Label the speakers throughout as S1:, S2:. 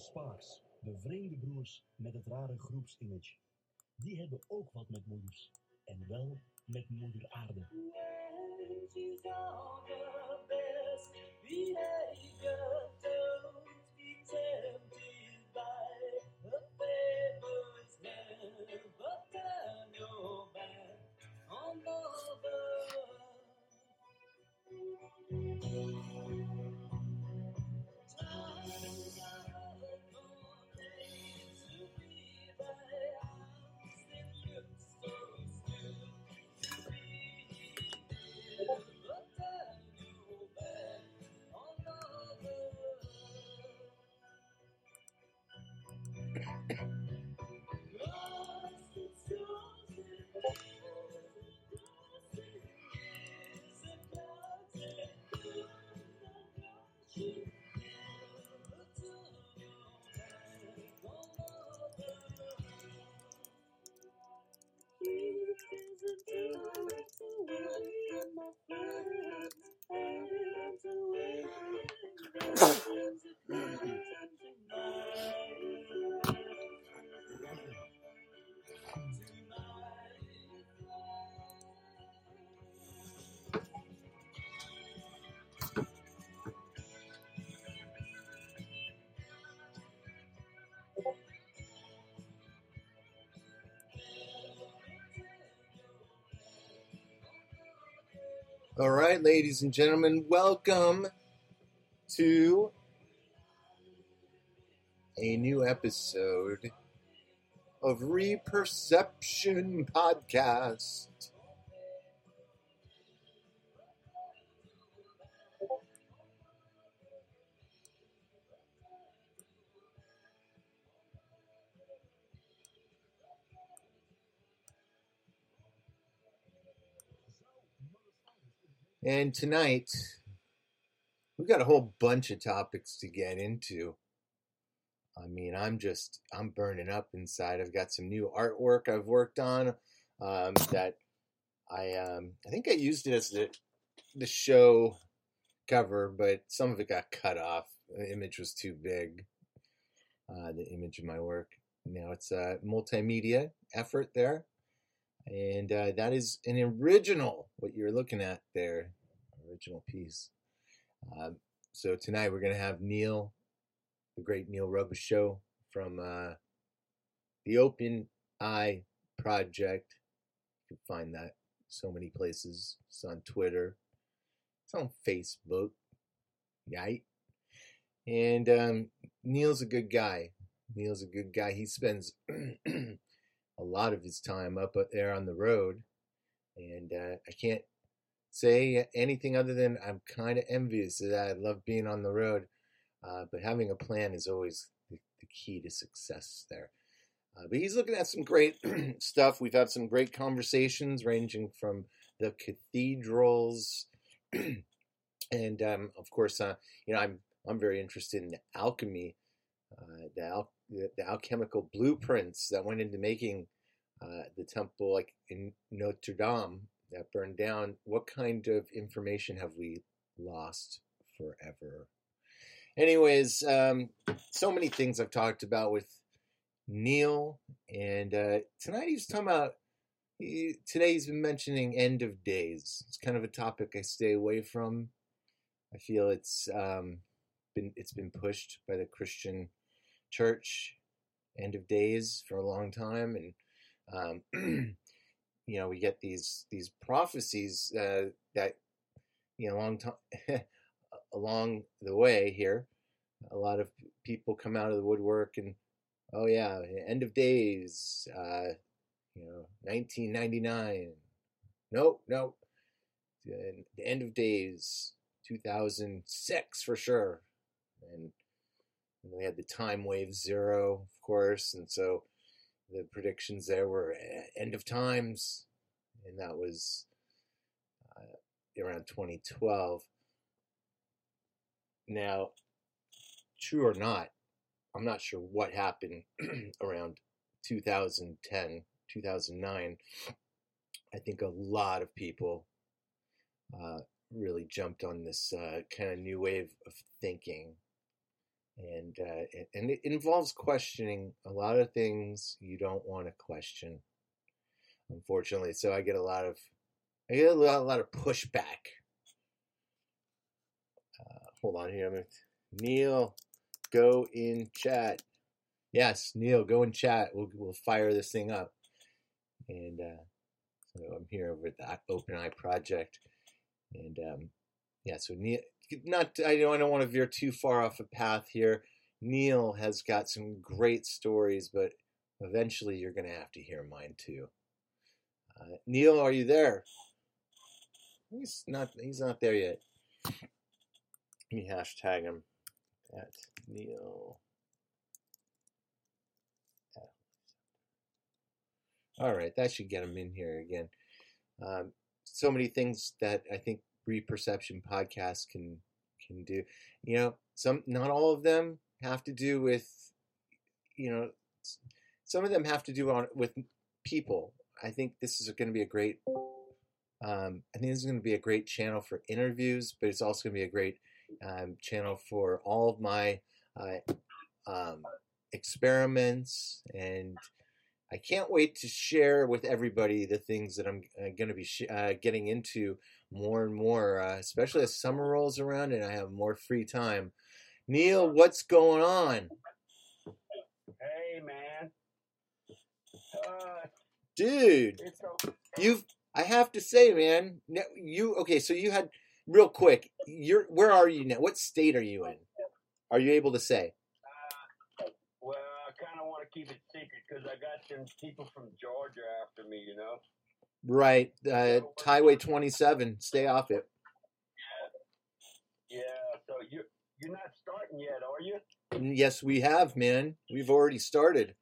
S1: Sparks, de vreemde broers met het rare groepsimage. Die hebben ook wat met moeders. En wel met moeder aarde.
S2: Don't be tempted by the favors. Never turn your back on mother. Times are no days to still.
S3: All right, ladies and gentlemen, welcome to a new episode of Reperception Podcast. And tonight, we've got a whole bunch of topics to get into. I mean, I'm just, I'm burning up inside. I've got some new artwork I've worked on um, that I, um, I think I used it as the, the show cover, but some of it got cut off. The image was too big, uh, the image of my work. Now it's a multimedia effort there. And uh, that is an original, what you're looking at there, original piece. Um, so tonight we're going to have Neil, the great Neil Robichaux from uh, the Open Eye Project. You can find that so many places. It's on Twitter, it's on Facebook. Yite. And um, Neil's a good guy. Neil's a good guy. He spends a lot of his time up there on the road. And uh, I can't say anything other than I'm kind of envious that. I love being on the road. Uh, but having a plan is always the, the key to success there. Uh, but he's looking at some great stuff. We've had some great conversations ranging from the cathedrals. and um, of course, uh, you know, I'm, I'm very interested in alchemy, uh, the, al- the, the alchemical blueprints that went into making uh, the temple, like in Notre Dame, that burned down. What kind of information have we lost forever? Anyways, um, so many things I've talked about with Neil, and uh, tonight he's talking about. He, today he's been mentioning end of days. It's kind of a topic I stay away from. I feel it's um, been it's been pushed by the Christian church end of days for a long time and um, you know we get these these prophecies uh, that you know long time along the way here a lot of people come out of the woodwork and oh yeah end of days uh, you know 1999 nope nope the, end of days 2006 for sure and and we had the time wave zero, of course, and so the predictions there were eh, end of times, and that was uh, around 2012. Now, true or not, I'm not sure what happened around 2010, 2009. I think a lot of people uh, really jumped on this uh, kind of new wave of thinking and uh, and it involves questioning a lot of things you don't want to question. Unfortunately, so I get a lot of I get a lot, a lot of pushback. Uh, hold on here, I'm gonna, Neil, go in chat. Yes, Neil, go in chat. We'll we'll fire this thing up. And uh, so I'm here over at the Open Eye Project, and um, yeah, so Neil, not I don't, I don't want to veer too far off a path here. Neil has got some great stories, but eventually you're going to have to hear mine too. Uh, Neil, are you there? He's not. He's not there yet. Let me hashtag him at Neil. All right, that should get him in here again. Um, so many things that I think Reperception podcast can can do. You know, some not all of them have to do with, you know, some of them have to do on with people. I think this is going to be a great. Um, I think this is going to be a great channel for interviews, but it's also going to be a great um, channel for all of my uh, um, experiments and I can't wait to share with everybody the things that I'm uh, going to be sh- uh, getting into more and more, uh, especially as summer rolls around and I have more free time. Neil, what's going on,
S4: Hey man. Uh,
S3: dude? You've I have to say, man, you okay? So you had real quick. You're where are you now? What state are you in? Are you able to say?
S4: Well, I kind of want to keep it secret because I got some people from Georgia after me, you know.
S3: Right, uh, Highway 27. Stay off it.
S4: Yeah. So you you're not starting yet, are you?
S3: Yes, we have, man. We've already started.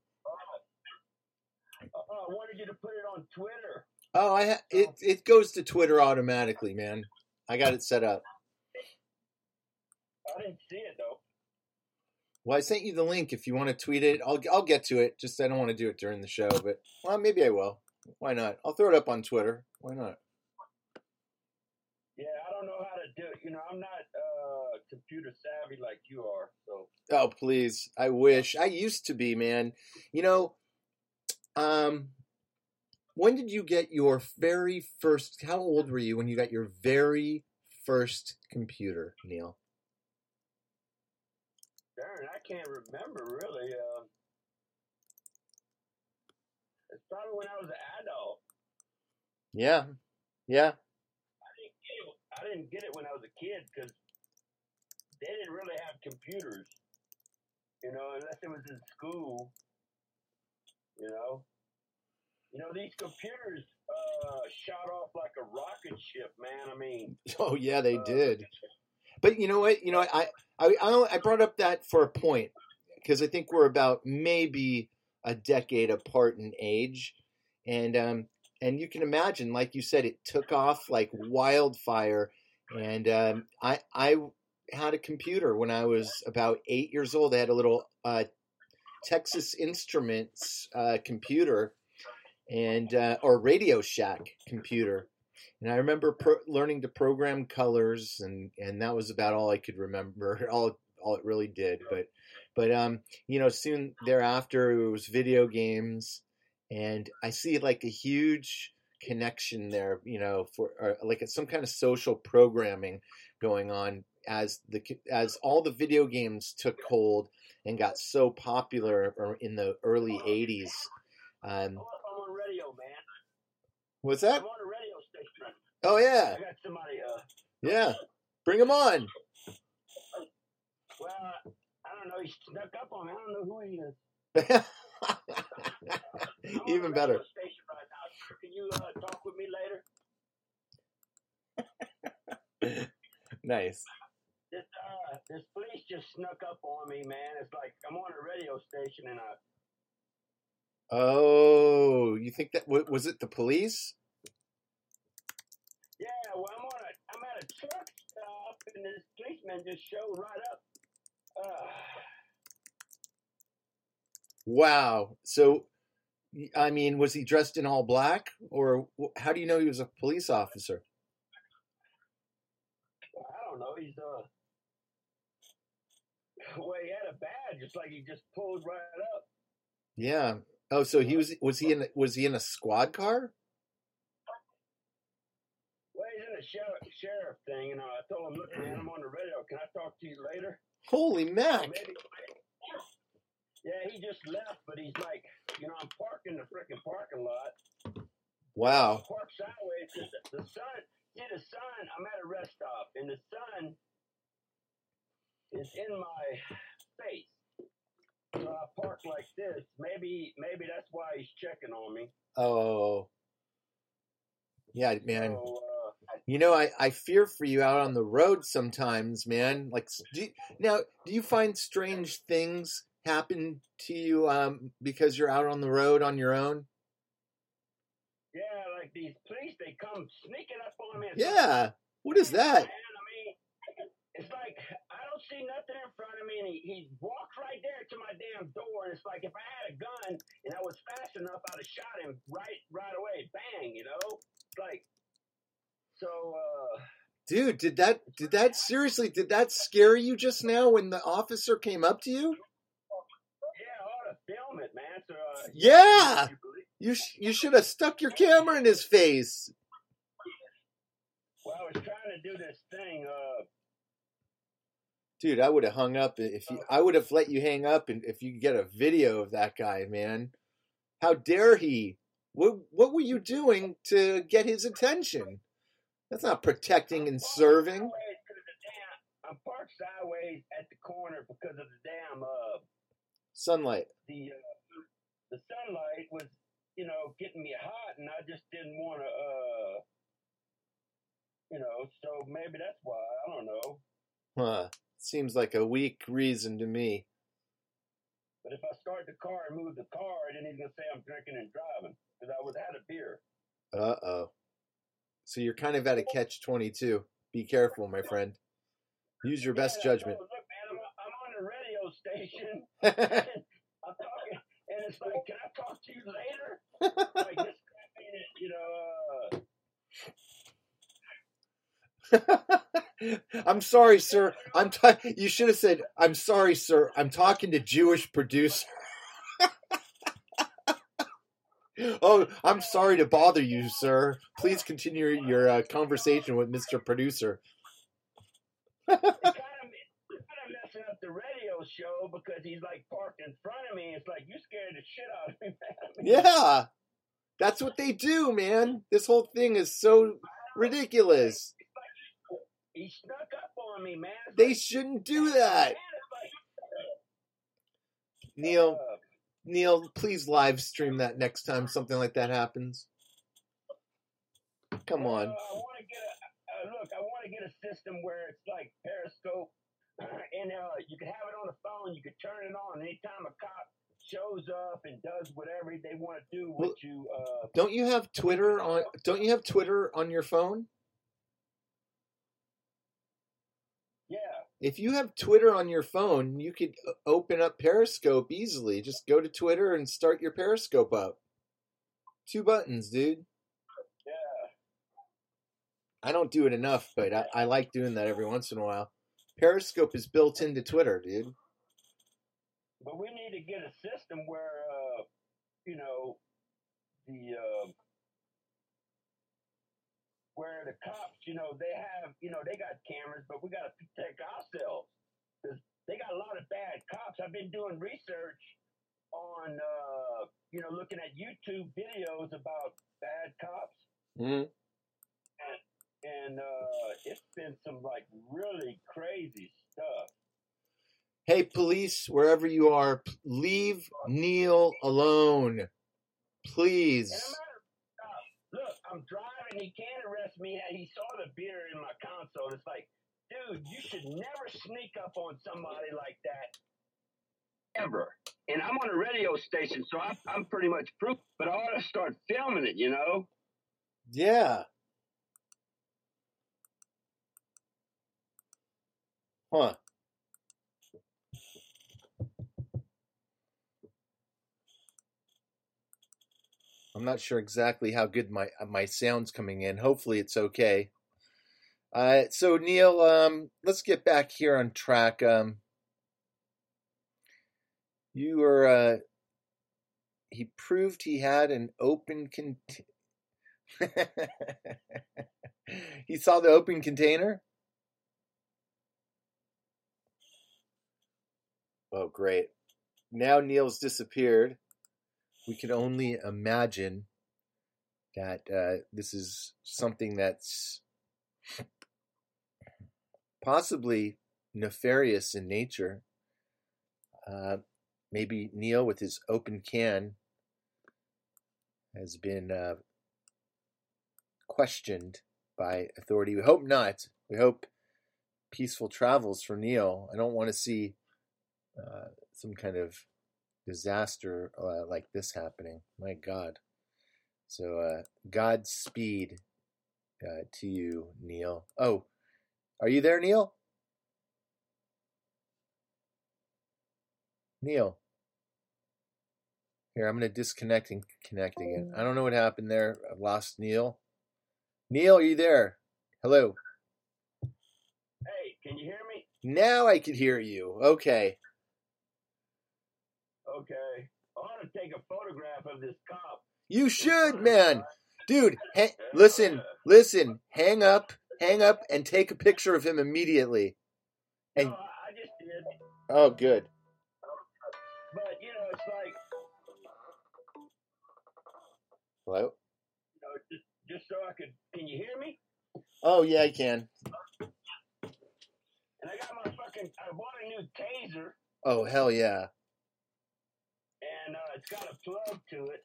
S4: Uh, I wanted you to put it on Twitter.
S3: Oh, I ha- it it goes to Twitter automatically, man. I got it set up.
S4: I didn't see it though.
S3: Well, I sent you the link if you want to tweet it. I'll I'll get to it. Just I don't want to do it during the show, but well, maybe I will. Why not? I'll throw it up on Twitter. Why not?
S4: Yeah, I don't know how to do it. You know, I'm not uh, computer savvy like you are. So
S3: Oh, please. I wish. I used to be, man. You know, um when did you get your very first how old were you when you got your very first computer, Neil?
S4: darn, I can't remember really. Uh, it's probably when I was an.
S3: Yeah. Yeah.
S4: I didn't get it. I didn't get it when I was a kid because they didn't really have computers, you know, unless it was in school. You know, you know these computers uh, shot off like a rocket ship, man. I mean,
S3: Oh, yeah, they
S4: uh,
S3: did. But you know what? You know, I I I I brought up that for a point because I think we're about maybe a decade apart in age, and um and you can imagine, like you said, it took off like wildfire, and um, I I had a computer when I was about eight years old. I had a little uh, Texas Instruments uh, computer, and uh, or Radio Shack computer. And I remember pro- learning to program colors, and, and that was about all I could remember. All all it really did. But but um, you know, soon thereafter it was video games, and I see like a huge connection there. You know, for or like some kind of social programming going on as the as all the video games took hold and got so popular in the early '80s. Um,
S4: I'm on radio, man.
S3: what's that?
S4: I'm on a radio station.
S3: Oh yeah,
S4: somebody. Uh,
S3: yeah. Bring him on.
S4: well, I don't know. He snuck up on me. I don't know who he is.
S3: Even better.
S4: Station right now. Can you uh, talk with me later?
S3: nice.
S4: This uh, this police just snuck up on me, man. It's like I'm on a radio station and I.
S3: Oh, you think that wa- was it the police?
S4: Yeah, well, I'm on a I'm at a truck stop and this policeman just showed right up. Uh,
S3: Wow. So, I mean, was he dressed in all black, or how do you know he was a police officer?
S4: I don't know. He's uh. Well, he had a badge. It's like he just pulled right up.
S3: Yeah. Oh, so he was was he in was he in a squad car?
S4: Well, he's in the sheriff, sheriff thing, and uh, I told him, look, man, I'm on the radio. Can I talk to you later?
S3: Holy Mac!
S4: Maybe. Yeah, he just left, but he's like, you know, I'm parked in the freaking parking lot.
S3: Wow.
S4: Park sideways. The, the sun, see, the sun. I'm at a rest stop, and the sun is in my face. So I park like this. Maybe, maybe that's why he's checking on me.
S3: Oh. Yeah, man.
S4: So, uh,
S3: You know, I, I fear for you out on the road sometimes, man. Like, do you, now, do you find strange things happen to you um, because you're out on the road on your own?
S4: yeah, like these police, they come sneaking up on me.
S3: Yeah. What is that?
S4: Man, I mean, it's like I don't see nothing in front of me, and he, he walks right there to my damn door, and it's like if I had a gun and I was fast enough, I'd have shot him right right away, bang, you know, It's like so. uh
S3: Dude, did that did that seriously did that scare you just now when the officer came up to you?
S4: Yeah, I ought to film it, man. So uh,
S3: Yeah.
S4: you
S3: You sh- you should have stuck your camera in his face.
S4: Well, I was trying to do this thing. Uh,
S3: Dude, I would have hung up if you I would have let you hang up and if you could get a video of that guy, man. How dare he? What what were you doing to get his attention? That's not protecting and serving.
S4: sideways 'cause of the damn- I'm parked sideways at the corner because of the damn uh
S3: Sunlight.
S4: the uh, the sunlight was you know getting me hot and I just didn't want to uh you know so maybe that's why I don't know
S3: Huh. Seems like a weak reason to me.
S4: but if I start the car and move the car then he's gonna say I'm drinking and driving because I was had a beer
S3: Uh oh. So you're kind of at a catch twenty two. Be careful, my friend. Use your best
S4: Yeah,
S3: judgment.
S4: Look man I'm, I'm on the radio station and I'm talking and it's like can I talk to you later like this crap ain't it, you know uh
S3: I'm sorry, sir. I'm ta- you should have said, "I'm sorry, sir. I'm talking to Jewish producer." oh, I'm sorry to bother you, sir. Please continue your uh, conversation with Mr. Producer.
S4: the radio show because he's like parked in front of me. It's like you scared the shit out of me, man.
S3: Yeah, that's what they do, man. This whole thing is so ridiculous.
S4: He snuck up on me, man. It's
S3: They
S4: like,
S3: shouldn't do that.
S4: like,
S3: Neil,
S4: uh,
S3: Neil, please live stream that next time something like that happens. Come on.
S4: uh, I want to get a uh, look. I want to get a system where it's like Periscope, and uh, you can have it on the phone. You can turn it on anytime a cop shows up and does whatever they want to do with
S3: Well-
S4: you. Uh,
S3: Don't you have Twitter on don't you have Twitter on your phone?
S4: yeah,
S3: If you have Twitter on your phone, you could open up Periscope easily. Just go to Twitter and start your Periscope up. Two buttons, dude.
S4: yeah.
S3: I don't do it enough, but I, I like doing that every once in a while. Periscope is built into Twitter, dude.
S4: But we need to get a system where, uh, you know, the uh, where the cops, you know, they have, you know, they got cameras, but we got to protect ourselves because they got a lot of bad cops. I've been doing research on, uh, you know, looking at YouTube videos about bad cops,
S3: Mm.
S4: and uh, it's been some like really crazy stuff.
S3: Hey, police, wherever you are, leave Neil alone. Please.
S4: And I'm not, uh, look, I'm driving. He can't arrest me. He saw the beer in my console. It's like, dude, you should never sneak up on somebody like that. Ever. And I'm on a radio station, so I, I'm pretty much proof. But I ought to start filming it, you know?
S3: Yeah. Huh. I'm not sure exactly how good my my sound's coming in. Hopefully it's okay. Uh, so Neil, um, let's get back here on track. Um, You were. Uh, he proved he had an open cont- he saw the open container. Oh, great. Now Neil's disappeared. We can only imagine that uh, this is something that's possibly nefarious in nature. Uh, maybe Neil, with his open can, has been uh, questioned by authority. We hope not. We hope peaceful travels for Neil. I don't want to see uh, some kind of disaster uh, like this happening. My God. So, uh, Godspeed uh, to you, Neil. Oh, are you there, Neil? Neil. Here, I'm going to disconnect and connect again. I don't know what happened there. I've lost Neil. Neil, are you there? Hello.
S4: Hey, can you hear me?
S3: Now I can hear you. Okay.
S4: Okay. I want to take a photograph of this cop.
S3: You should, man. Dude, ha- listen, listen. Hang up, hang up, and take a picture of him immediately. And
S4: no, I just did.
S3: oh, good.
S4: But you know, it's like
S3: Hello.
S4: you know, just just so I could. Can you hear me?
S3: Oh yeah, I can.
S4: And I got my fucking. I bought a new taser,
S3: Oh hell yeah.
S4: It's got a plug to it,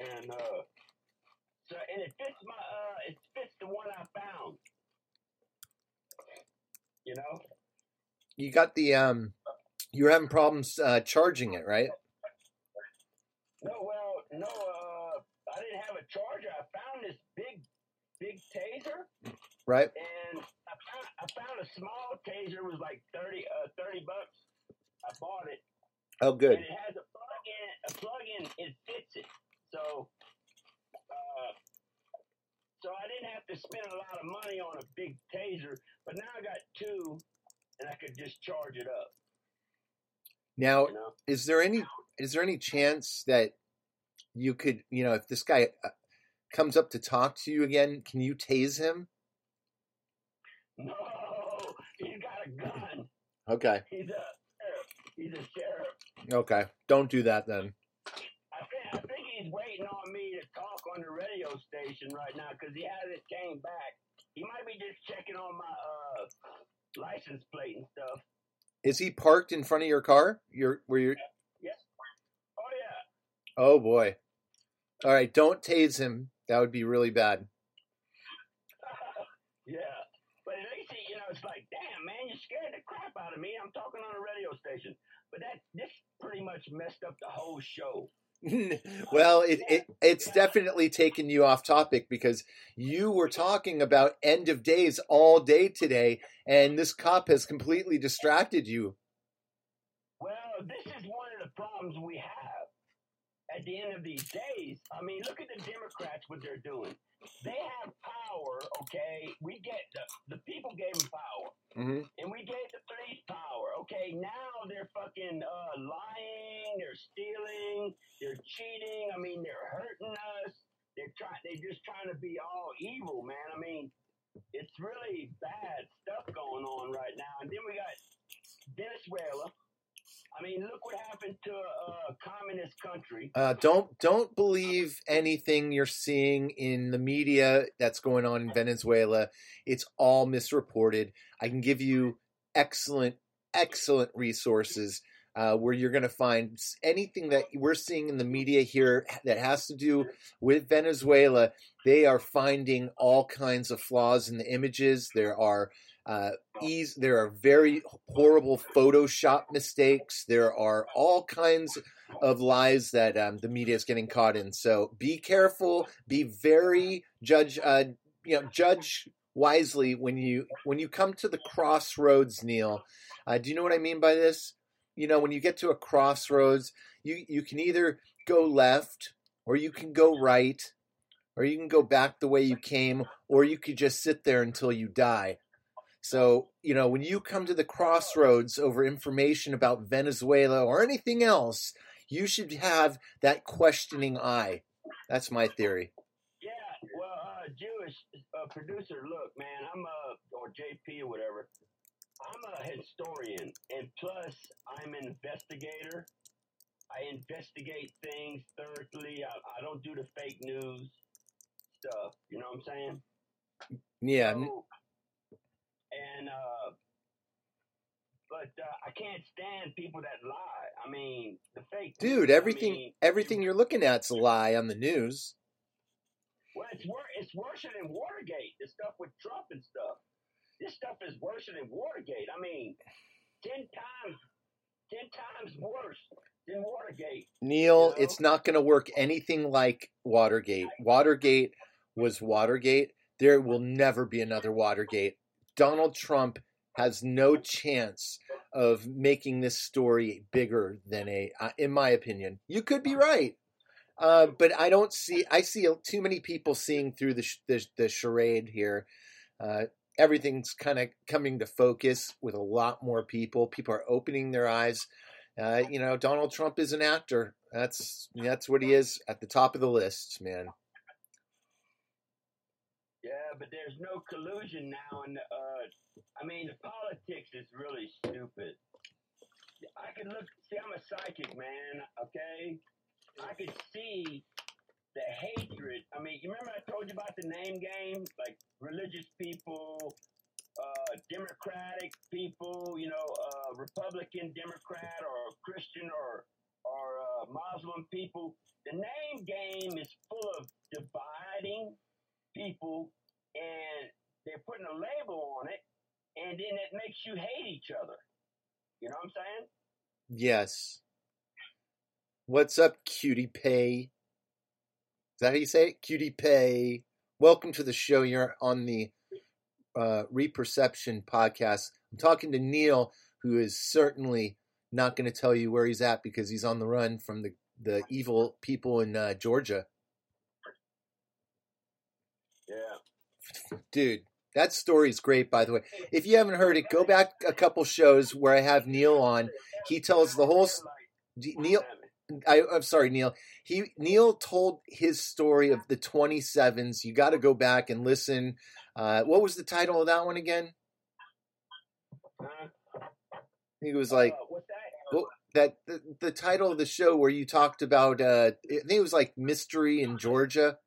S4: and uh, so and it fits my uh, it fits the one I found. You know.
S3: You got the um. You were having problems uh, charging it, right?
S4: No, well, no, uh, I didn't have a charger. I found this big, big taser,
S3: Right.
S4: and I found, I found a small taser. It was like 30, uh, 30 bucks. I bought it,
S3: Oh, good.
S4: and it has a plug in. A plug in, it fits it. So, uh, so I didn't have to spend a lot of money on a big taser. But now I got two, and I could just charge it up.
S3: Now,
S4: You know.
S3: is there any is there any chance that you could, you know, if this guy uh, comes up to talk to you again, can you tase him?
S4: No, he's got a gun.
S3: Okay.
S4: He's a. He's a sheriff.
S3: Okay. Don't do that then.
S4: I think, I think he's waiting on me to talk on the radio station right now because he hasn't came back. He might be just checking on my uh, license plate and stuff.
S3: Is he parked in front of your car? Your where you're
S4: Oh yeah,
S3: Oh boy. All right, don't tase him. That would be really bad.
S4: yeah. But at least he, you know, it's like, damn man, you scared the crap out of me. I'm talking on a radio station. But that this pretty much messed up the whole show.
S3: well, it, it it's definitely taken you off topic because you were talking about end of days all day today, and this cop has completely distracted you.
S4: Well, this is one of the problems we have at the end of these days. I mean, look at the Democrats, what they're doing. They have power, okay? We get the, the people gave them power,
S3: hmm
S4: and we gave the police power, okay? Now they're fucking uh, lying, they're stealing, they're cheating. I mean, they're hurting us. They're trying. They're just trying to be all evil, man. I mean, it's really bad stuff going on right now. And then we got Venezuela. I mean, look what happened to a, a communist country.
S3: Uh, don't don't believe anything you're seeing in the media that's going on in Venezuela. It's all misreported. I can give you excellent excellent resources uh, where you're going to find anything that we're seeing in the media here that has to do with Venezuela. They are finding all kinds of flaws in the images. There are uh, ease. There are very horrible Photoshop mistakes. There are all kinds of lies that um, the media is getting caught in. So be careful. Be very judge. Uh, you know, judge wisely when you when you come to the crossroads. Neil, uh, do you know what I mean by this? You know, when you get to a crossroads, you you can either go left or you can go right, or you can go back the way you came, or you could just sit there until you die. So, you know, when you come to the crossroads over information about Venezuela or anything else, you should have that questioning eye. That's my theory.
S4: Yeah, well, uh, Jewish uh, producer, look, man, I'm a or JP or whatever. I'm a historian, and plus, I'm an investigator. I investigate things thoroughly. I, I don't do the fake news stuff. You know what I'm saying?
S3: Yeah.
S4: So, and uh, but uh, I can't stand people that lie. I mean, the fake
S3: Dude,
S4: news, I
S3: everything
S4: mean,
S3: everything you're looking at's a lie on the news.
S4: Well, it's wor- it's worse than Watergate. The stuff with Trump and stuff. This stuff is worse than Watergate. I mean, ten times, ten times worse than Watergate.
S3: Neil,
S4: You know?
S3: it's not going to work anything like Watergate. Watergate was Watergate. There will never be another Watergate. Donald Trump has no chance of making this story bigger than a, uh, in my opinion. You could be right. Uh, but I don't see. I see too many people seeing through the sh- the, the charade here. Uh, everything's kind of coming to focus with a lot more people. People are opening their eyes. Uh, you know, Donald Trump is an actor. That's that's what he is at the top of the list, man.
S4: But there's no collusion now, and uh, I mean, the politics is really stupid. I could look. See, I'm a psychic, man. Okay, I could see the hatred. I mean, you remember I told you about the name game, like religious people, uh, Democratic people, you know, uh, Republican Democrat or Christian or or uh, Muslim people. The name game is full of dividing people, and they're putting a label on it, and then it makes you hate each other. You know what I'm saying?
S3: Yes. What's up, cutie pay? Is that how you say it? Cutie pay. Welcome to the show. You're on the uh, Reperception podcast. I'm talking to Neil, who is certainly not going to tell you where he's at because he's on the run from the, the evil people in uh, Georgia. Dude, that story is great, by the way. If you haven't heard it, go back a couple shows where I have Neil on. He tells the whole. Neil, I, I'm sorry, Neil. He Neil told his story of the 27s. You got to go back and listen. Uh, what was the title of that one again? Think it was like well, that the, the title of the show where you talked about. Uh, I think it was like mystery in Georgia.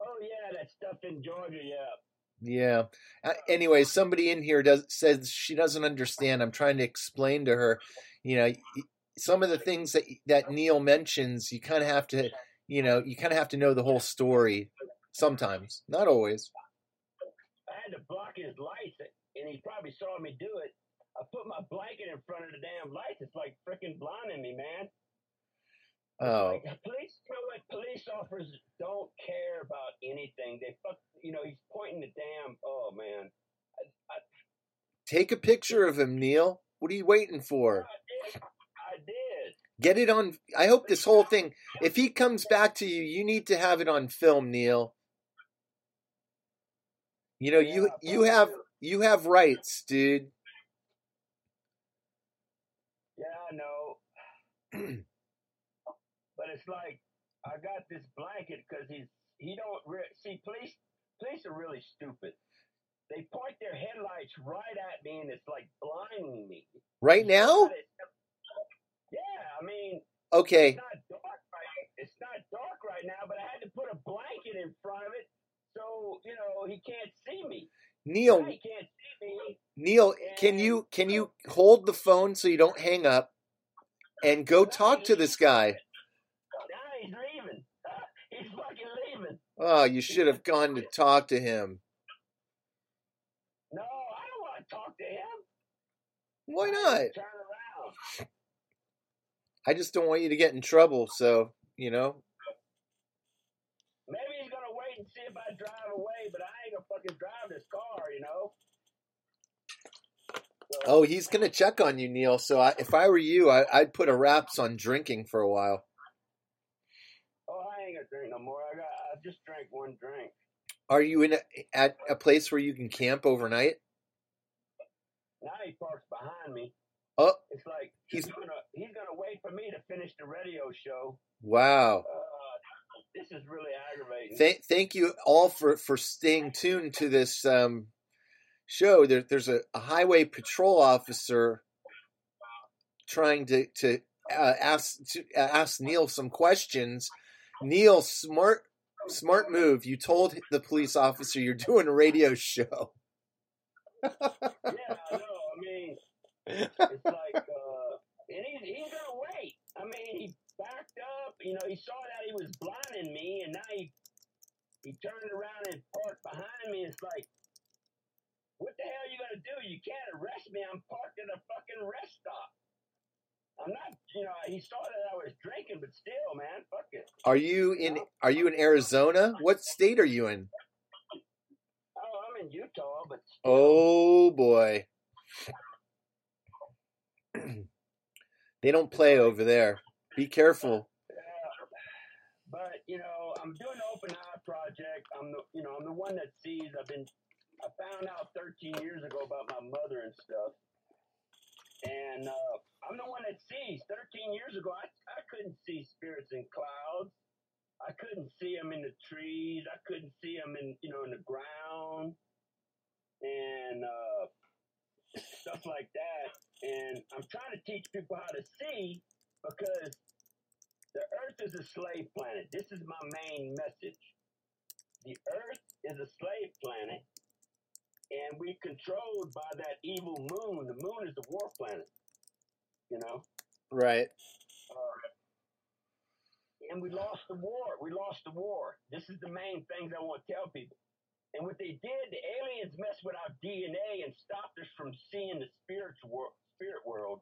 S4: Oh in Georgia. Yeah.
S3: Yeah. Uh, anyway, somebody in here does says she doesn't understand. I'm trying to explain to her, you know, some of the things that that Neil mentions, you kind of have to, you know, you kind of have to know the whole story sometimes, not always.
S4: I had to block his lights, and he probably saw me do it. I put my blanket in front of the damn lights. It's like freaking blinding me, man.
S3: Oh,
S4: Like, police, you know what? Police officers don't care about anything. They fuck, you know, he's pointing the damn. Oh man, I, I,
S3: take a picture of him, Neil. What are you waiting for?
S4: I did. I did.
S3: Get it on. I hope this whole thing. If he comes back to you, you need to have it on film, Neil. You know, you you have you have rights, dude.
S4: Yeah, I know. but it's like I got this blanket because he's he don't re- see police. Police are really stupid. They point their headlights right at me, and it's like blinding me.
S3: Right now?
S4: Yeah, I mean,
S3: Okay.
S4: it's not dark right. It's not dark right now, but I had to put a blanket in front of it, so you know he can't see me.
S3: Neil,
S4: can't see me.
S3: Neil, can you can you hold the phone so you don't hang up and go talk to this guy?
S4: Now he's leaving. he's fucking leaving.
S3: Oh, you should have gone to talk to him.
S4: No, I don't want to talk to him.
S3: Why not?
S4: Turn around.
S3: I just don't want you to get in trouble, so, you know.
S4: Maybe he's gonna wait and see if I drive away, but I ain't gonna fucking drive this car, you know. So,
S3: Oh, he's going to check on you, Neil. So I, if I were you, I, I'd put a wraps on drinking for a while.
S4: oh, I ain't gonna drink no more. I got, I just drank one drink.
S3: Are you in a, at a place where you can camp overnight?
S4: Now he parks behind me.
S3: Oh,
S4: It's like he's,
S3: He's-
S4: gonna he's gonna wait for me to finish the radio show.
S3: wow.
S4: Uh, this is really aggravating.
S3: Thank thank you all for for staying tuned to this um, show. There, there's a, a highway patrol officer trying to to uh, ask to ask Neil some questions. Neil, smart smart move. You told the police officer you're doing a radio show.
S4: yeah, I know. I mean, it's like, uh, and he's he's gonna wait. I mean, he backed up. You know, he saw that he was blinding me, and now he he turned around and parked behind me. It's like, what the hell are you gonna do? You can't arrest me. I'm parked at a fucking rest stop. I'm not, you know. He saw that I was drinking, but still, man, fuck it.
S3: Are you in Are you in Arizona? What state are you in?
S4: Oh, I'm in Utah, but
S3: Oh boy. they don't play over there. Be careful.
S4: Yeah, but you know, I'm doing the open eye project. I'm the, you know, I'm the one that sees. I've been, I found out 13 years ago about my mother and stuff, and uh, I'm the one that sees. 13 years ago, I, I couldn't see spirits in clouds. I couldn't see them in the trees. I couldn't see them in, you know, in the ground, and uh, stuff like that. And I'm trying to teach people how to see because the Earth is a slave planet. This is my main message. The Earth is a slave planet, and we're controlled by that evil moon. The moon is the war planet, you know.
S3: Right.
S4: Uh, and we lost the war. We lost the war. This is the main things I want to tell people. And what they did, the aliens messed with our DNA and stopped us from seeing the spiritual world, spirit world.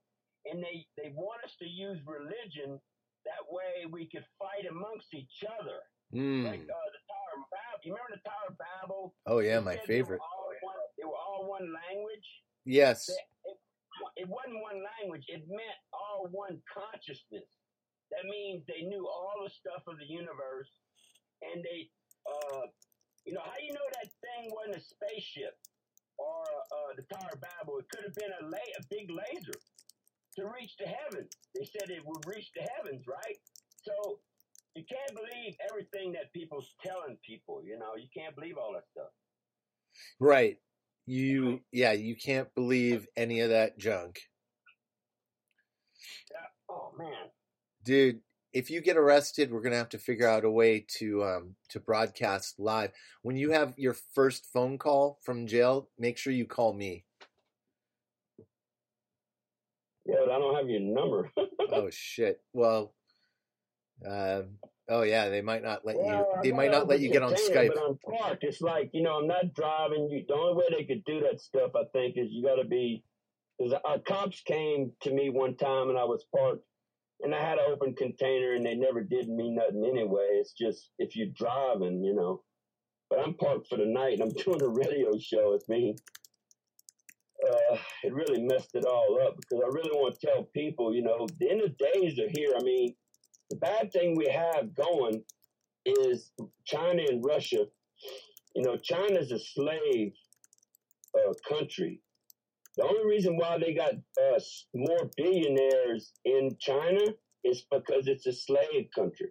S4: And they, they want us to use religion that way we could fight amongst each other. Like
S3: Mm.
S4: uh, the Tower of Babel. You remember the Tower of Babel?
S3: Oh yeah, my favorite.
S4: They were all one, they were all one language.
S3: Yes.
S4: It wasn't one language. It meant all one consciousness. That means they knew all the stuff of the universe, and they, uh, you know, how you know that thing wasn't a spaceship or uh, the Tower of Babel? It could have been a la- a big laser to reach the heavens. They said it would reach the heavens, right? So you can't believe everything that people's telling people. You know, you can't believe all that stuff.
S3: Right. You yeah, you can't believe any of that junk.
S4: Oh man.
S3: Dude, if you get arrested, we're to have to figure out a way to um to broadcast live. When you have your first phone call from jail, make sure you call me.
S4: Yeah, but I don't have your number.
S3: Oh shit. Well, um oh yeah, they might not let you
S4: Well, I
S3: they might not let you get on Skype.
S4: But I'm parked. It's like you know, I'm not driving. You the only way they could do that stuff, I think, is you got to be. Because our cops came to me one time and I was parked, and I had an open container, and they never did me nothing anyway. It's just if you're driving, you know. But I'm parked for the night, and I'm doing a radio show. It's me. Uh, it really messed it all up because I really want to tell people, you know, the end of days are here. I mean, the bad thing we have going is China and Russia. You know, China's a slave uh, country. The only reason why they got uh, more billionaires in China is because it's a slave country.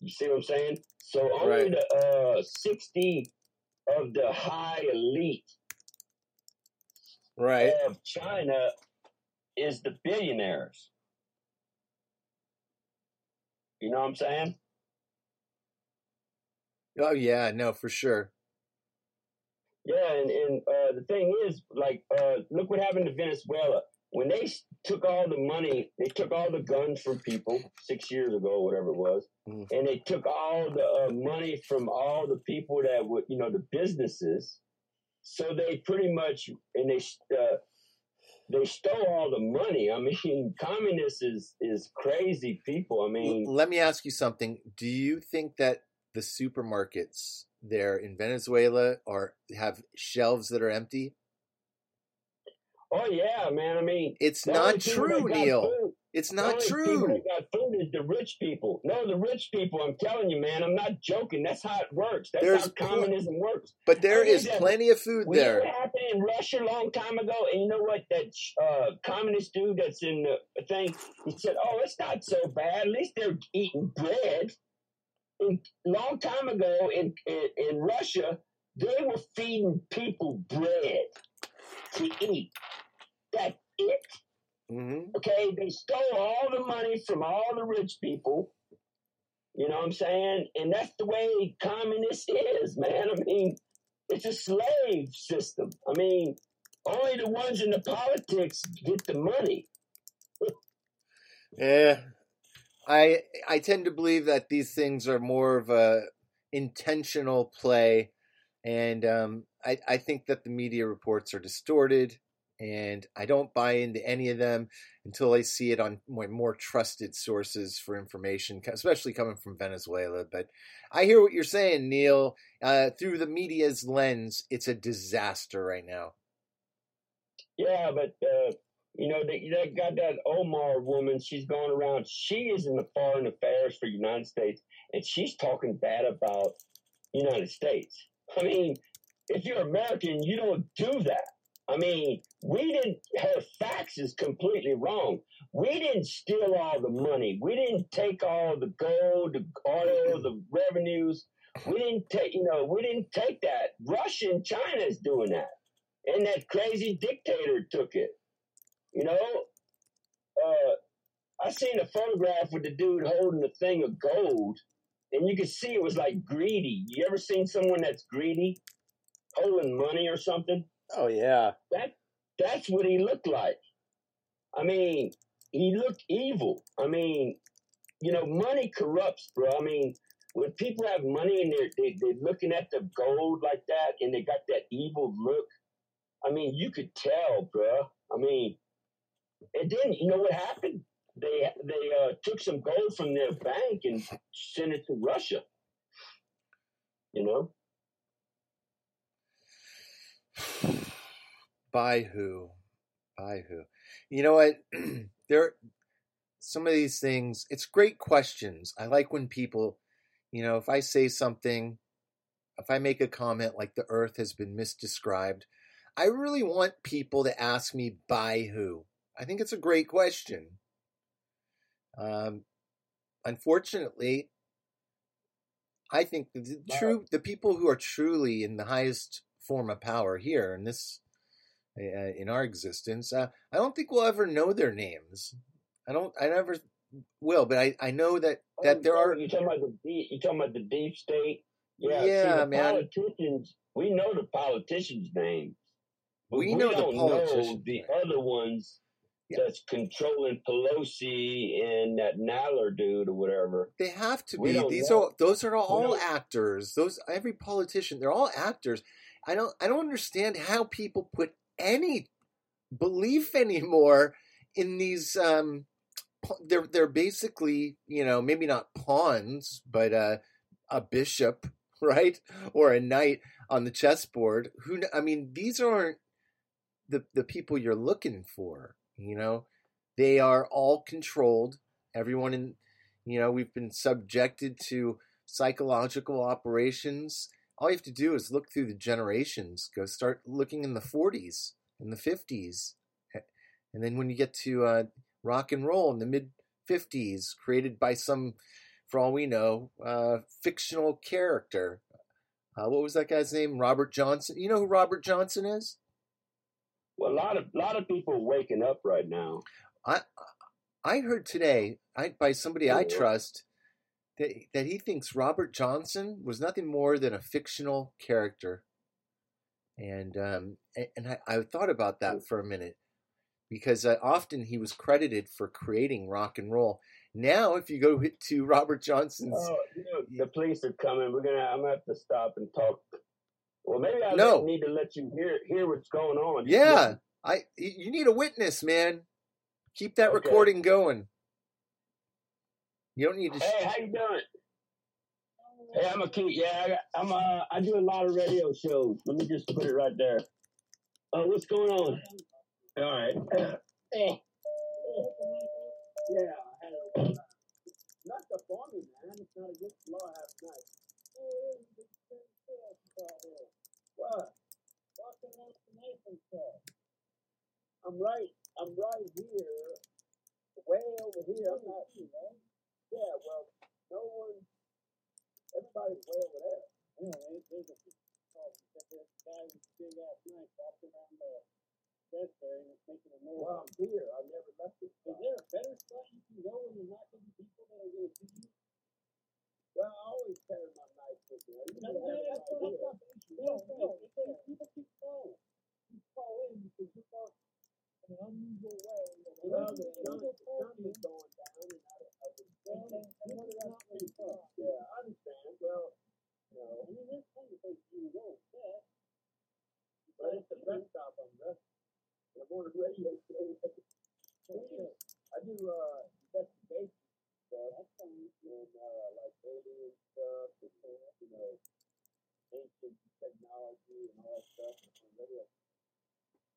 S4: You see what I'm saying? So only
S3: Right.
S4: the uh, 60 of the high elite
S3: Right.
S4: of China is the billionaires. You know what I'm saying?
S3: Oh yeah, no, for sure.
S4: Yeah, and, and uh, the thing is, like, uh, look what happened to Venezuela. When they took all the money, they took all the guns from people six years ago, whatever it was,
S3: Mm.
S4: and they took all the uh, money from all the people that would, you know, the businesses. So they pretty much, and they uh, they stole all the money. I mean, communists is is crazy people. I mean,
S3: Let me ask you something. Do you think that the supermarkets there in Venezuela are have shelves that are empty?
S4: oh yeah, man. I mean,
S3: It's not true, Neil. It's
S4: The
S3: not
S4: only People
S3: true.
S4: that got food is the rich people. No, the rich people. I'm telling you, man. I'm not joking. That's how it works. That's
S3: There's
S4: how
S3: pl-
S4: communism works.
S3: But there
S4: I mean,
S3: is
S4: that-
S3: plenty of food
S4: We
S3: there.
S4: what happened in Russia a long time ago, and you know what? That uh, communist dude that's in the thing, he said, "Oh, it's not so bad. At least they're eating bread." And long time ago in, in in Russia, they were feeding people bread to eat. That's it.
S3: hmm
S4: Okay, they stole all the money from all the rich people. You know what I'm saying? And that's the way communist is, man. I mean, it's a slave system. I mean, only the ones in the politics get the money.
S3: Yeah, I I tend to believe that these things are more of a intentional play, and um, I I think that the media reports are distorted, and I don't buy into any of them until I see it on more, more trusted sources for information, especially coming from Venezuela. But I hear what you're saying, Neil. Uh, through the media's lens, it's a disaster right now.
S4: Yeah, but uh, you know they, they got that Omar woman. She's going around. She is in the foreign affairs for United States, and she's talking bad about United States. I mean, if you're American, you don't do that. I mean, we didn't. Her facts is completely wrong. We didn't steal all the money. We didn't take all the gold, the oil, the revenues. We didn't take. You know, we didn't take that. Russia and China is doing that and that crazy dictator took it. You know, uh, I seen a photograph with the dude holding a thing of gold, and you could see it was like greedy. You ever seen someone that's greedy, holding money or something?
S3: Oh yeah,
S4: That that's what he looked like. I mean, he looked evil. I mean, you know, money corrupts, bro. I mean, when people have money and they're they, they're looking at the gold like that, and they got that evil look. I mean, you could tell, bro. I mean, and then you know what happened? They they uh, took some gold from their bank and sent it to Russia. You know,
S3: by who? By who? You know what? there, some of these things. It's great questions. I like when people, you know, if I say something, if I make a comment like the Earth has been misdescribed, I really want people to ask me by who. I think it's a great question. Um, unfortunately, I think the, the true the people who are truly in the highest form of power here in this uh, in our existence, uh, I don't think we'll ever know their names. I don't. I never will, but I I know that that there are.
S4: You talking about the deep, you talking about the deep state? Yeah,
S3: Yeah,
S4: see, the
S3: man.
S4: Politicians, we know the politicians' names. but
S3: We know the
S4: don't
S3: politicians'
S4: know the other ones
S3: Yeah.
S4: that's controlling Pelosi and that Nadler dude or whatever.
S3: They have to
S4: We
S3: be. These
S4: know.
S3: are those are all actors. Those every politician, they're all actors. I don't I don't understand how people put any belief anymore in these um they're they're basically, you know, maybe not pawns, but uh a bishop, right? Or a knight on the chessboard. Who I mean, these aren't the the people you're looking for, you know. They are all controlled. Everyone in you know, we've been subjected to psychological operations. All you have to do is look through the generations. Go start looking in the 40s, in the 50s. And then when you get to uh, rock and roll in the mid 50s, created by some, for all we know, uh, fictional character. Uh, what was that guy's name? Robert Johnson. You know who Robert Johnson is?
S4: Well, a lot of lot of people are waking up right now.
S3: I I heard today I, by somebody I trust that that he thinks Robert Johnson was nothing more than a fictional character, and um and I, I thought about that for a minute because uh, often he was credited for creating rock and roll. Now, if you go to Robert Johnson's,
S4: Oh, you know, the police are coming. We're gonna. I'm gonna have to stop and talk. Well, maybe I
S3: No.
S4: need to let you hear hear what's going on.
S3: yeah, I you you need a witness, man. Keep that
S4: Okay.
S3: recording going. You don't need to.
S4: Hey, how you doing? Hey, I'm a kid. Yeah, I, am Uh, I do a lot of radio shows. Let me just put it right there. Oh, uh, what's going on? All right. Hey. Yeah. Uh, not the farming man. It's not a good law half night. What? I'm right. I'm right here. Way over here. I'm not. Yeah. Well, no one. Everybody's way over there.
S5: Anyway, there's a oh, there's a guy a big ass knife walking around the there and it's making a noise.
S4: Well, I'm here. I never left this.
S5: Is there a better spot you can go when you're not going to be people that are going to see you?
S4: Well, I always carry my knife with me. I
S5: No,
S4: never
S5: no,
S4: have
S5: that's what I'm
S4: idea.
S5: not the issue. No, no, it's there. People keep calling. You call in because you're in an unusual way.
S4: Well, the sun,
S5: illegal
S4: the sun
S5: parking,
S4: was going down, and I, I was
S5: not being parked?
S4: yeah, I understand. Well, you
S5: I mean, there's plenty of you can go
S4: but it's the rest I'm resting. I'm on the radio show. I do uh investigation stuff.
S5: That's fine.
S4: and uh, like alien stuff, and, uh, you know, ancient technology and all that stuff on radio.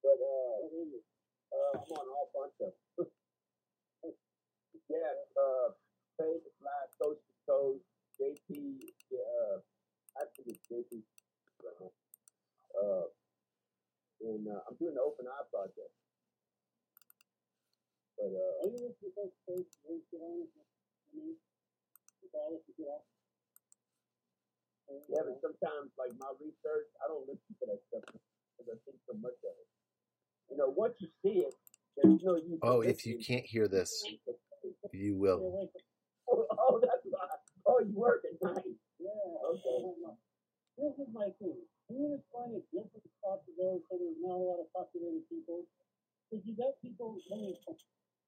S4: But uh, uh, I'm on all bunch of. them. yeah, uh, Fade the Fly, Coast to Coast, JP, uh, actually it's JP. Uh, uh, and uh, I'm doing the Open Eye project. But uh,
S5: Are you listening to those folks who get on it? I mean, regardless
S4: Yeah, but sometimes, like my research, I don't listen to that stuff because I think so much of it. You know, once you see it, there's no use.
S3: Oh, if you can't hear this, you will.
S5: awake.
S4: Oh, oh, that's why. Oh, you work at night.
S5: Yeah.
S4: Okay.
S5: This is my thing. Can you just find a different spot to go so there's not a lot of populated people? Because you got people coming from,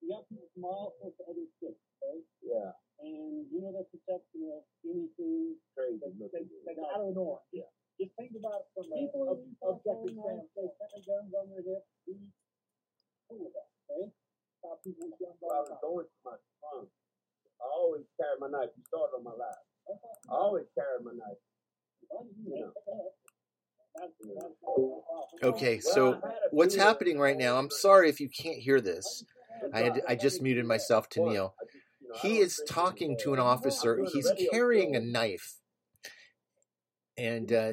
S5: you got people from all sorts of other states, right?
S4: Yeah,
S5: And you know the perception of anything.
S4: crazy
S5: Like,
S4: looking.
S5: like, I don't know.
S4: Yeah.
S5: Just think about it from people
S4: ob-
S5: in Utah
S4: objective
S5: calling out, they kind of guns on their hips. Be cool with that, right? Stop people with guns
S4: Well, I
S5: on
S4: was
S5: their
S4: going to my trunk. I always carry my knife. You saw it on my live.
S5: hips.
S4: I always carry my knife.
S5: Yeah. That's,
S4: Yeah.
S5: that's not my problem.
S3: Okay, so what's happening right now? I'm sorry if you can't hear this. I had I just muted myself to Neil. He is talking to an officer. He's carrying a knife, and uh,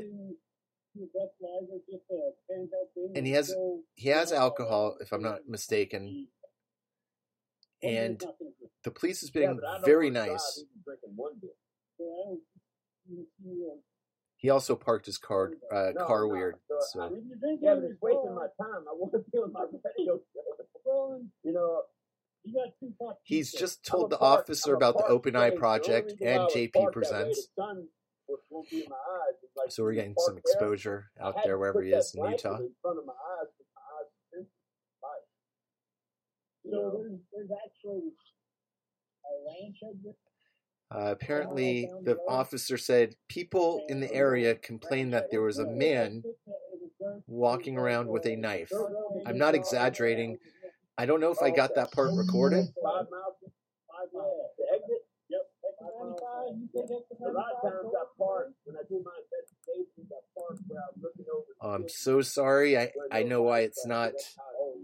S3: And he has- he has alcohol, if I'm not mistaken. And the police is being very nice. He also parked his car uh,
S4: No,
S3: car
S4: no.
S3: weird.
S4: So
S3: So
S5: if you're
S4: Yeah,
S5: in
S4: but it's wasting my time. I want to be on my radio show.
S5: well,
S4: You know,
S5: you got two
S3: he's just told the
S4: park-
S3: officer
S4: I'm
S3: about the
S4: park
S3: Open Eye.
S4: The
S3: Project
S4: only reason why
S3: and JP
S4: parked that way,
S3: Presents.
S4: The sun won't won't be in my eyes. It's like
S3: So we're getting some exposure
S4: I
S3: out there wherever he is in Utah.
S4: In front of my eyes, my eyes are sensitive. You
S5: So
S4: know,
S5: there's, there's actually a ranch exit.
S3: Uh, apparently, the officer said people in the area complained that there was a man walking around with a knife. I'm not exaggerating. I don't know if I got that part recorded.
S4: five miles.
S5: Five miles.
S4: The exit.
S5: Yep. Exit 95, you take exit
S4: A lot of
S5: 95,
S4: times
S5: go
S4: I park when I do my investigations. I park where I'm looking over. the
S3: I'm
S4: city
S3: so sorry. I, I know why it's not.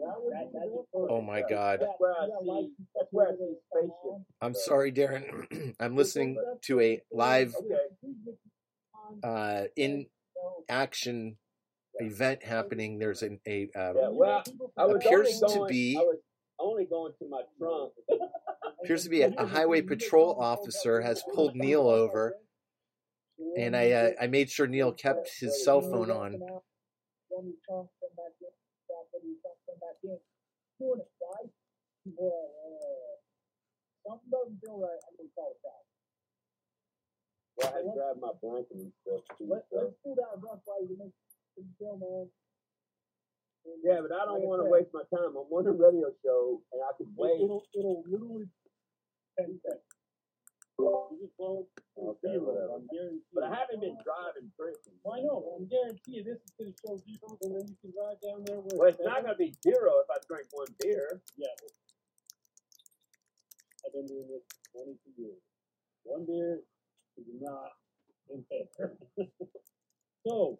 S5: Oh, that would
S4: that-
S5: be
S4: that's
S5: good.
S4: the
S3: my God.
S4: I see. That's where I see spaceship.
S3: I'm sorry, Darren. I'm listening to a live uh, in action event happening. There's an, a uh,
S4: Yeah, well, I was
S3: Appears to be-
S4: I was only going to my trunk.
S3: appears to be a, a highway patrol officer has pulled Neil over, and I uh, I made sure Neil kept his cell phone on.
S5: Doing it twice. Well, uh, something doesn't feel right. I'm gonna call it out.
S4: Well, I had to grab my blanket and stuff too.
S5: Let,
S4: so.
S5: let's do that rough way to make it feel, man. And
S4: Yeah, but I don't
S5: like
S4: want to waste my time. I'm on a radio show and I can wait.
S5: It'll, it'll literally ten seconds. You just blow
S4: Okay,
S5: zero.
S4: whatever.
S5: I'm guaranteeing.
S4: But I haven't been driving drinking.
S5: Well, I know, but I'm guaranteeing this is gonna show zero, and then you can drive down there with.
S4: Well, it's not going to be zero if I drink one beer.
S5: Yeah. I've been doing this twenty-two years. One beer is not impaired. so,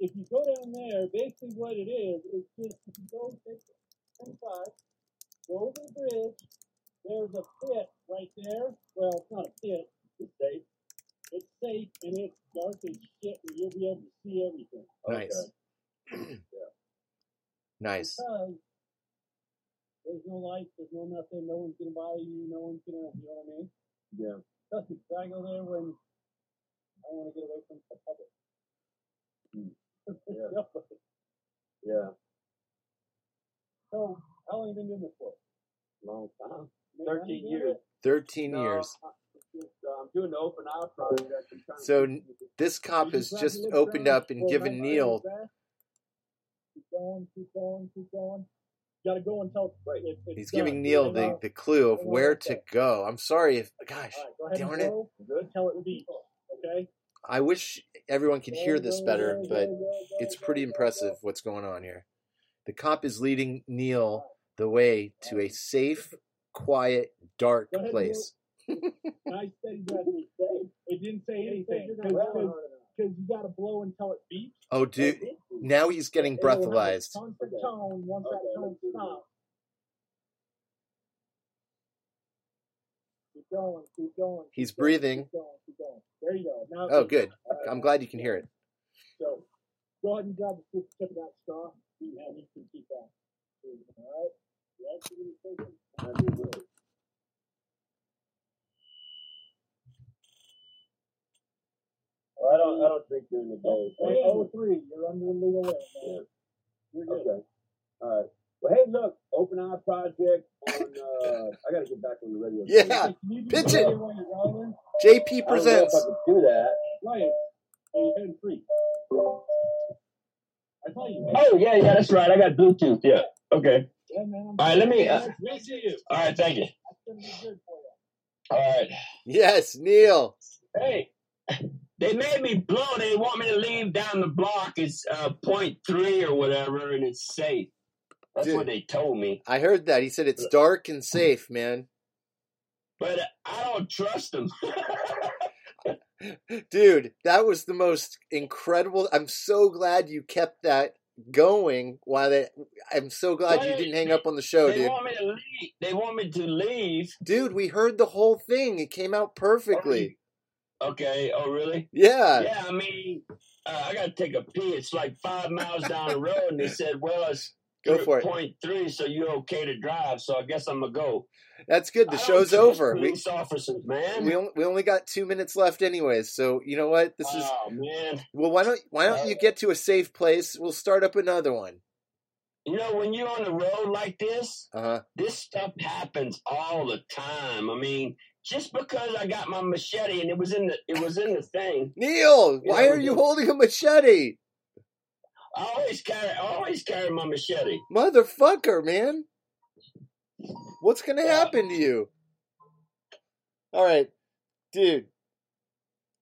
S5: if you go down there, basically what it is, is just if you go take twenty-five, go over the bridge, there's a pit right there. Well, it's not a pit,
S4: It's safe.
S5: it's safe and it's dark as shit and you'll be able to see everything.
S3: Nice, Yeah. nice.
S5: Because There's no lights, there's no nothing, no one's gonna bother you, no one's gonna, you know what I mean?
S6: Yeah.
S5: Trust me, 'cause I go there when I wanna get away from the public.
S6: Hmm.
S5: Yeah.
S6: Yeah.
S5: So, how long you been doing this for?
S6: Long time.
S5: Make money
S6: Thirteen years.
S3: 13
S6: No,
S3: years.
S6: I- it's just, uh, I'm doing the open house project. I'm to
S3: So, This cop has just opened
S5: friends
S3: up and
S5: for
S3: given Neil.
S5: Keep going, keep going, keep going. You gotta go until
S6: Right.
S5: it, it's
S3: He's
S5: done.
S3: giving Neil the,
S5: on.
S3: the clue of
S5: Hang
S3: where
S5: one
S3: to go. I'm sorry if, gosh,
S5: All right, go
S3: darn it.
S5: go until it beeps. Okay?
S3: I wish everyone could hear this
S5: go,
S3: better,
S5: go,
S3: but
S5: go, go,
S3: it's
S5: go,
S3: pretty
S5: go, go.
S3: impressive what's going on here. The cop is leading Neil the way to a safe, quiet, dark
S5: ahead,
S3: place.
S5: Nice steady breath. It didn't say anything because you gotta blow until it beeps.
S3: Oh, dude, now he's getting
S5: It will have a
S3: breathalyzed.
S5: Constant tone once that tone stops. Keep going, keep going. keep
S3: He's
S5: going,
S3: breathing.
S5: Keep going, keep going. There you go. Now
S3: Oh,
S5: it's-
S3: good.
S5: all right,
S3: I'm glad you can hear it.
S5: So go ahead and grab the tip tip of that straw. You have you can keep that. All right. You actually gonna take it?
S6: I do will. Well, I don't. I don't drink during the day. so-
S5: Hey, oh three, you're under the legal limit.
S6: Yeah.
S5: You're good.
S6: Okay. All right. Well, hey, look, open eye project on. Uh, I got to get back on the radio.
S3: Yeah.
S5: Can you do
S3: pitch it.
S5: radio while?
S3: JP
S6: I don't know if
S3: presents.
S6: I can do that.
S5: Right. Are you heading free? I thought you.
S4: Oh yeah, yeah, that's right. I got Bluetooth. Yeah. Okay.
S5: Yeah, man.
S4: All right, let me, uh,
S5: We'll see you.
S4: All right. Thank you.
S5: That's gonna be good for you.
S4: All right.
S3: Yes, Neil.
S4: Hey, they made me blow. They want me to leave down the block. It's uh, point three or whatever, and it's safe. That's
S3: Dude.
S4: what they told me.
S3: I heard that. He said it's dark and safe, man.
S4: But I don't trust them.
S3: Dude, that was the most incredible. I'm so glad you kept that going while they I'm so glad you didn't hang up on the show,
S4: they
S3: dude.
S4: want me to leave. They want me to leave.
S3: Dude, we heard the whole thing. It came out perfectly.
S4: Okay. Oh, really?
S3: Yeah.
S4: Yeah. I mean, uh, I got to take a pee. It's like five miles down the road, and they said, "Well, it's
S3: Go for it.
S4: point three, so you're okay to drive." So I guess I'm gonna go.
S3: That's good.
S4: I
S3: The
S4: don't
S3: show's over. We
S4: Police officers, man.
S3: we only, we only got 2 minutes left anyways. So, you know what? This is
S4: oh man.
S3: Well, why don't why don't you get to a safe place? We'll start up another one.
S4: You know, when you're on the road like this,
S3: Uh-huh.
S4: this stuff happens all the time. I mean, just because I got my machete and it was in the it was in the thing,
S3: Neil, why
S4: Yeah,
S3: are you holding a machete?
S4: I always carry I always carry my machete.
S3: Motherfucker, man. What's going to happen to you? All right. Dude.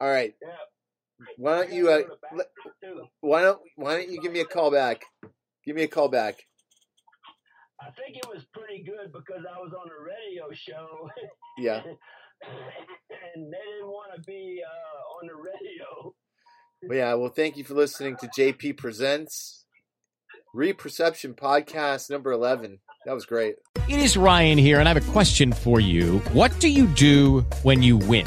S3: All right.
S4: Yeah.
S3: Why don't you uh, why don't why don't you give me a call back? Give me a call back.
S4: I think it was pretty good because I was on a radio show
S3: Yeah.
S4: and they didn't want to be uh, on the radio.
S3: Well, yeah, well thank you for listening to JP Presents Reperception Podcast number 11. That was great.
S7: It is Ryan here, and I have a question for you. What do you do when you win?